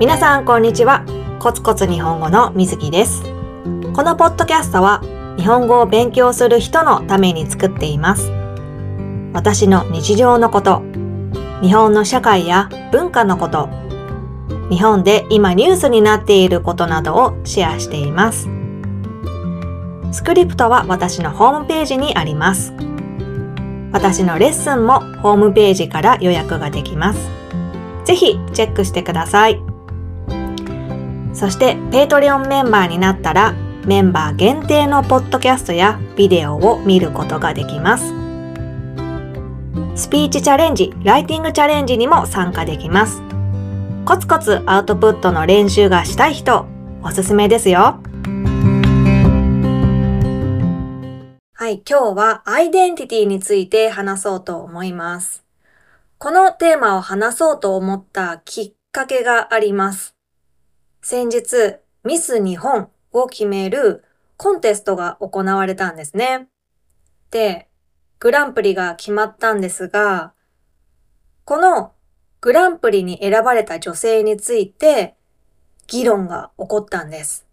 皆さんこんにちは。コツコツ日本語のみずきです。このポッドキャストは日本語を勉強する人のために作っています。私の日常のこと日本の社会や文化のこと日本で今ニュースになっていることなどをシェアしています。スクリプトは私のホームページにあります。私のレッスンもホームページから予約ができます。ぜひチェックしてください。そしてペイトリオンメンバーになったらメンバー限定のポッドキャストやビデオを見ることができますスピーチチャレンジ、ライティングチャレンジにも参加できます。コツコツアウトプットの練習がしたい人、おすすめですよ。はい、今日はアイデンティティについて話そうと思います。このテーマを話そうと思ったきっかけがあります。先日、ミス日本を決めるコンテストが行われたんですね。で、グランプリが決まったんですが、このグランプリに選ばれた女性について議論が起こったんです。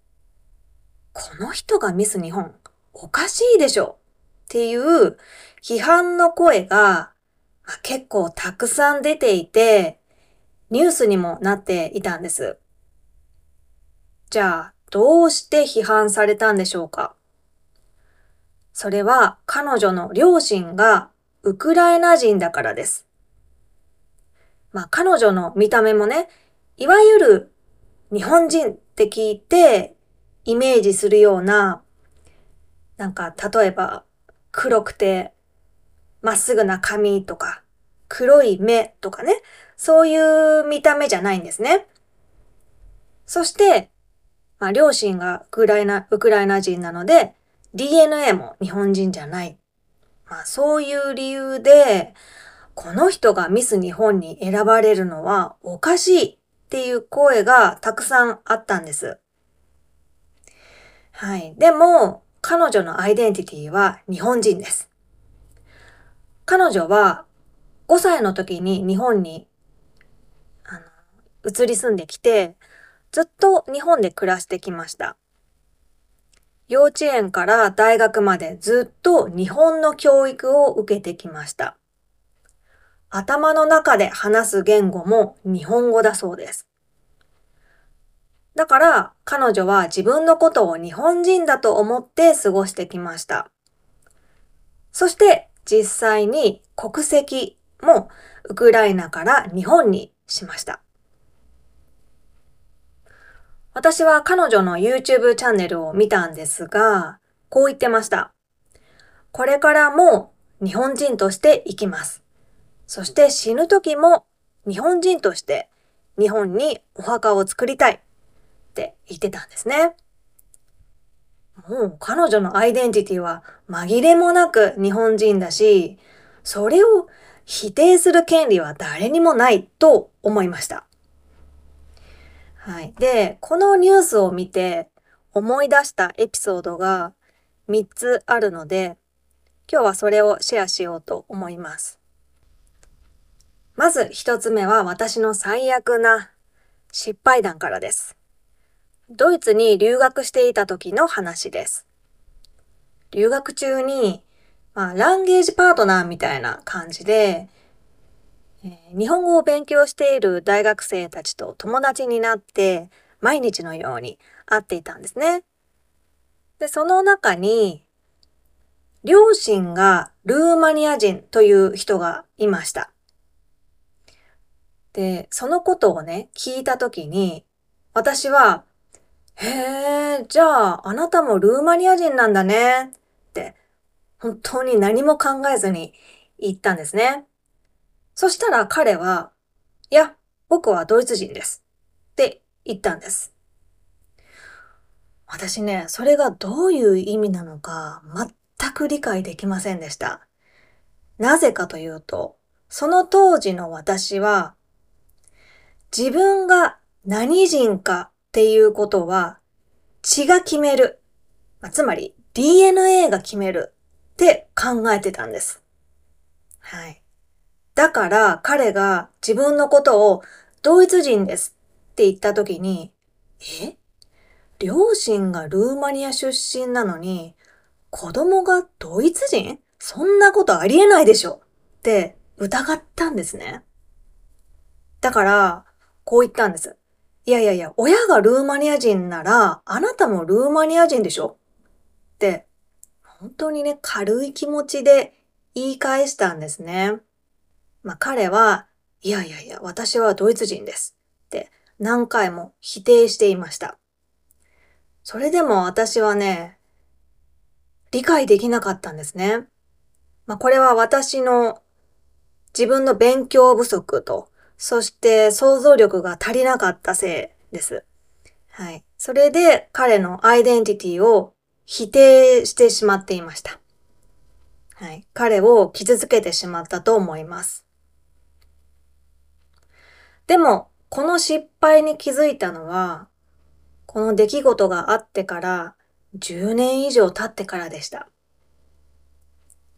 この人がミス日本おかしいでしょっていう批判の声が結構たくさん出ていてニュースにもなっていたんです。じゃあどうして批判されたんでしょうか？それは彼女の両親がウクライナ人だからです。まあ彼女の見た目もね、いわゆる日本人って聞いてイメージするような、なんか例えば黒くてまっすぐな髪とか黒い目とかね、そういう見た目じゃないんですね。そして、まあ両親がウクライナ、ウクライナ人なので、DNA も日本人じゃない。まあそういう理由で、この人がミス日本に選ばれるのはおかしいっていう声がたくさんあったんです。はい。でも、彼女のアイデンティティは日本人です。彼女は5歳の時に日本にあの移り住んできて、ずっと日本で暮らしてきました。幼稚園から大学までずっと日本の教育を受けてきました。頭の中で話す言語も日本語だそうです。だから彼女は自分のことを日本人だと思って過ごしてきました。そして実際に国籍もウクライナから日本にしました。私は彼女の YouTube チャンネルを見たんですが、こう言ってました。これからも日本人として生きます。そして死ぬ時も日本人として日本にお墓を作りたいって言ってたんですね。もう彼女のアイデンティティは紛れもなく日本人だし、それを否定する権利は誰にもないと思いました。はい。で、このニュースを見て思い出したエピソードが3つあるので、今日はそれをシェアしようと思います。まず1つ目は私の最悪な失敗談からです。ドイツに留学していた時の話です。留学中に、まあ、ランゲージパートナーみたいな感じで、日本語を勉強している大学生たちと友達になって毎日のように会っていたんですね。で、その中に両親がルーマニア人という人がいました。で、そのことをね、聞いたときに私はへえ、じゃああなたもルーマニア人なんだねって本当に何も考えずに言ったんですね。そしたら彼は、いや、僕はドイツ人です。って言ったんです。私ね、それがどういう意味なのか全く理解できませんでした。なぜかというと、その当時の私は、自分が何人かっていうことは血が決める。つまり DNA が決めるって考えてたんです。はい。だから彼が自分のことをドイツ人ですって言った時に、え？両親がルーマニア出身なのに、子供がドイツ人？そんなことありえないでしょって疑ったんですね。だから、こう言ったんです。いやいやいや、親がルーマニア人なら、あなたもルーマニア人でしょ？って、本当にね、軽い気持ちで言い返したんですね。まあ彼は、いやいやいや、私はドイツ人です。って何回も否定していました。それでも私はね、理解できなかったんですね。まあこれは私の自分の勉強不足と、そして想像力が足りなかったせいです。はい。それで彼のアイデンティティを否定してしまっていました。はい。彼を傷つけてしまったと思います。でも、この失敗に気づいたのは、この出来事があってから10年以上経ってからでした。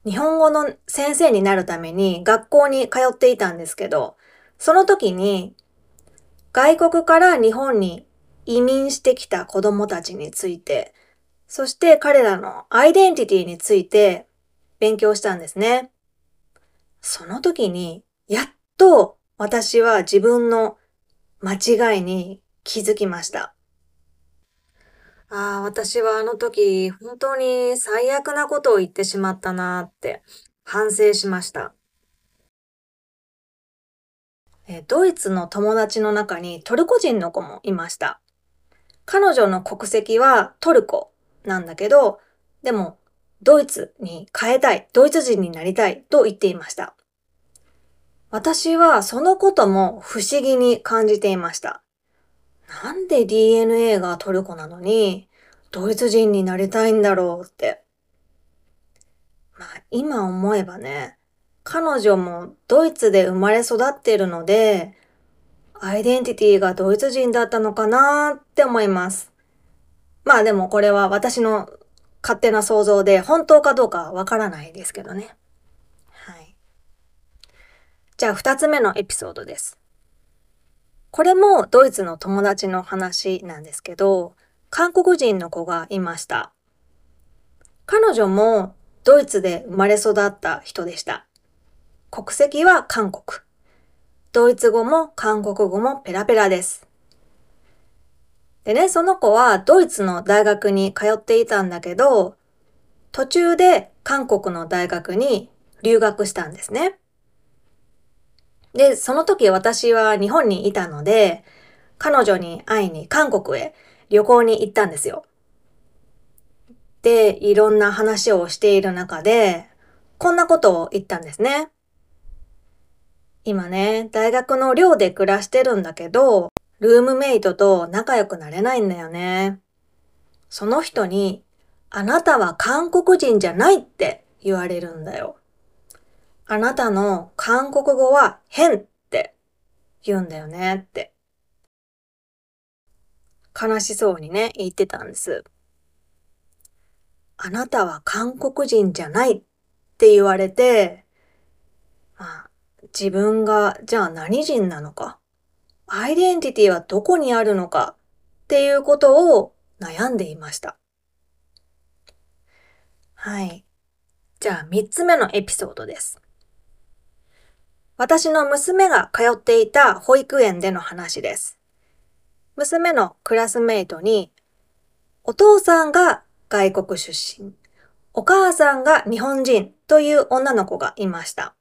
日本語の先生になるために学校に通っていたんですけど、その時に外国から日本に移民してきた子供たちについて、そして彼らのアイデンティティについて勉強したんですね。その時に、やっと私は自分の間違いに気づきました。ああ、私はあの時、本当に最悪なことを言ってしまったなって反省しました。えドイツの友達の中にトルコ人の子もいました。彼女の国籍はトルコなんだけど、でもドイツに変えたい、ドイツ人になりたいと言っていました。私はそのことも不思議に感じていました。なんで DNA がトルコなのに、ドイツ人になりたいんだろうって。まあ今思えばね、彼女もドイツで生まれ育っているので、アイデンティティがドイツ人だったのかなって思います。まあでもこれは私の勝手な想像で本当かどうかわからないですけどね。じゃあ二つ目のエピソードです。これもドイツの友達の話なんですけど、韓国人の子がいました。彼女もドイツで生まれ育った人でした。国籍は韓国。ドイツ語も韓国語もペラペラです。でね、その子はドイツの大学に通っていたんだけど、途中で韓国の大学に留学したんですね。で、その時私は日本にいたので、彼女に会いに韓国へ旅行に行ったんですよ。で、いろんな話をしている中で、こんなことを言ったんですね。今ね、大学の寮で暮らしてるんだけど、ルームメイトと仲良くなれないんだよね。その人に、あなたは韓国人じゃないって言われるんだよ。あなたの韓国語は変って言うんだよねって。悲しそうにね、言ってたんです。あなたは韓国人じゃないって言われて、まあ、自分がじゃあ何人なのか、アイデンティティはどこにあるのかっていうことを悩んでいました。はい。じゃあ三つ目のエピソードです。私の娘が通っていた保育園での話です。娘のクラスメイトに、お父さんが外国出身、お母さんが日本人という女の子がいました。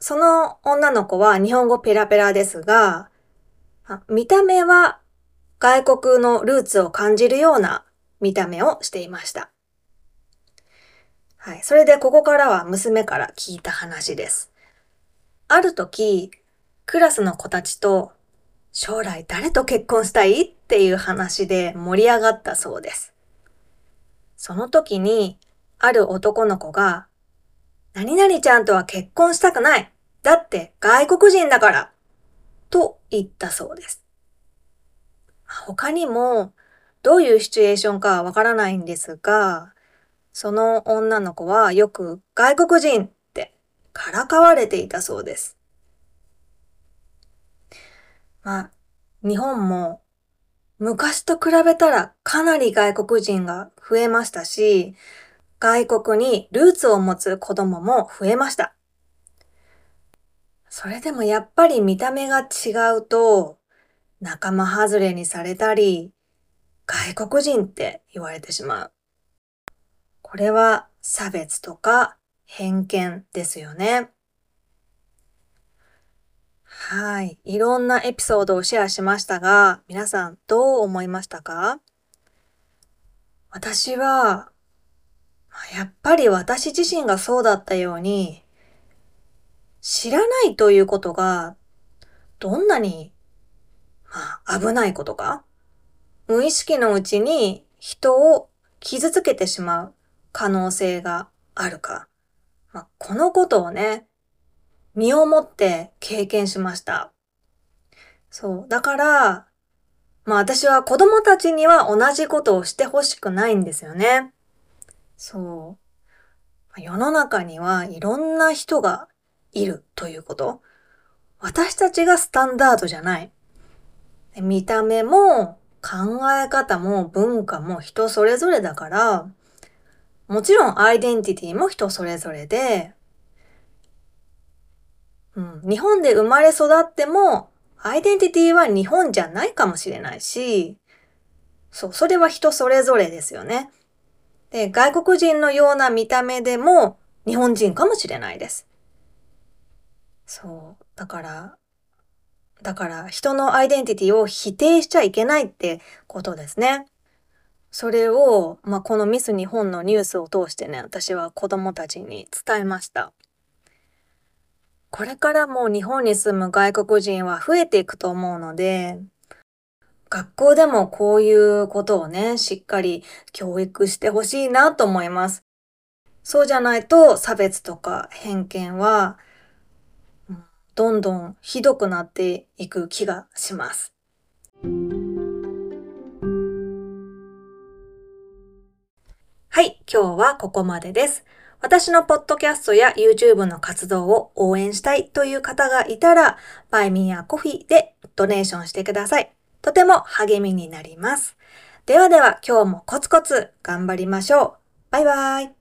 その女の子は日本語ペラペラですが、見た目は外国のルーツを感じるような見た目をしていました。はい。それでここからは娘から聞いた話です。ある時、クラスの子たちと将来誰と結婚したいっていう話で盛り上がったそうです。その時に、ある男の子が、何々ちゃんとは結婚したくない。だって外国人だから。と言ったそうです。他にも、どういうシチュエーションかわからないんですが、その女の子はよく外国人ってからかわれていたそうです。まあ、日本も昔と比べたらかなり外国人が増えましたし、外国にルーツを持つ子供も増えました。それでもやっぱり見た目が違うと、仲間外れにされたり、外国人って言われてしまう。これは差別とか偏見ですよね。はい。いろんなエピソードをシェアしましたが、皆さんどう思いましたか？私は、やっぱり私自身がそうだったように、知らないということが、どんなに、まあ、危ないことか、無意識のうちに人を傷つけてしまう可能性があるか。まあ、このことをね、身をもって経験しました。そう。だから、まあ私は子供たちには同じことをしてほしくないんですよね。そう。世の中にはいろんな人がいるということ。私たちがスタンダードじゃない。見た目も考え方も文化も人それぞれだから、もちろんアイデンティティも人それぞれで、うん、日本で生まれ育っても、アイデンティティは日本じゃないかもしれないし、そう、それは人それぞれですよね。で、外国人のような見た目でも日本人かもしれないです。そう、だから、だから人のアイデンティティを否定しちゃいけないってことですね。それを、まあ、このミス日本のニュースを通してね、私は子供たちに伝えました。これからも日本に住む外国人は増えていくと思うので、学校でもこういうことをね、しっかり教育してほしいなと思います。そうじゃないと差別とか偏見は、どんどんひどくなっていく気がします。はい、今日はここまでです。私のポッドキャストや YouTube の活動を応援したいという方がいたら、バイミーやコフィでドネーションしてください。とても励みになります。ではでは今日もコツコツ頑張りましょう。バイバイ。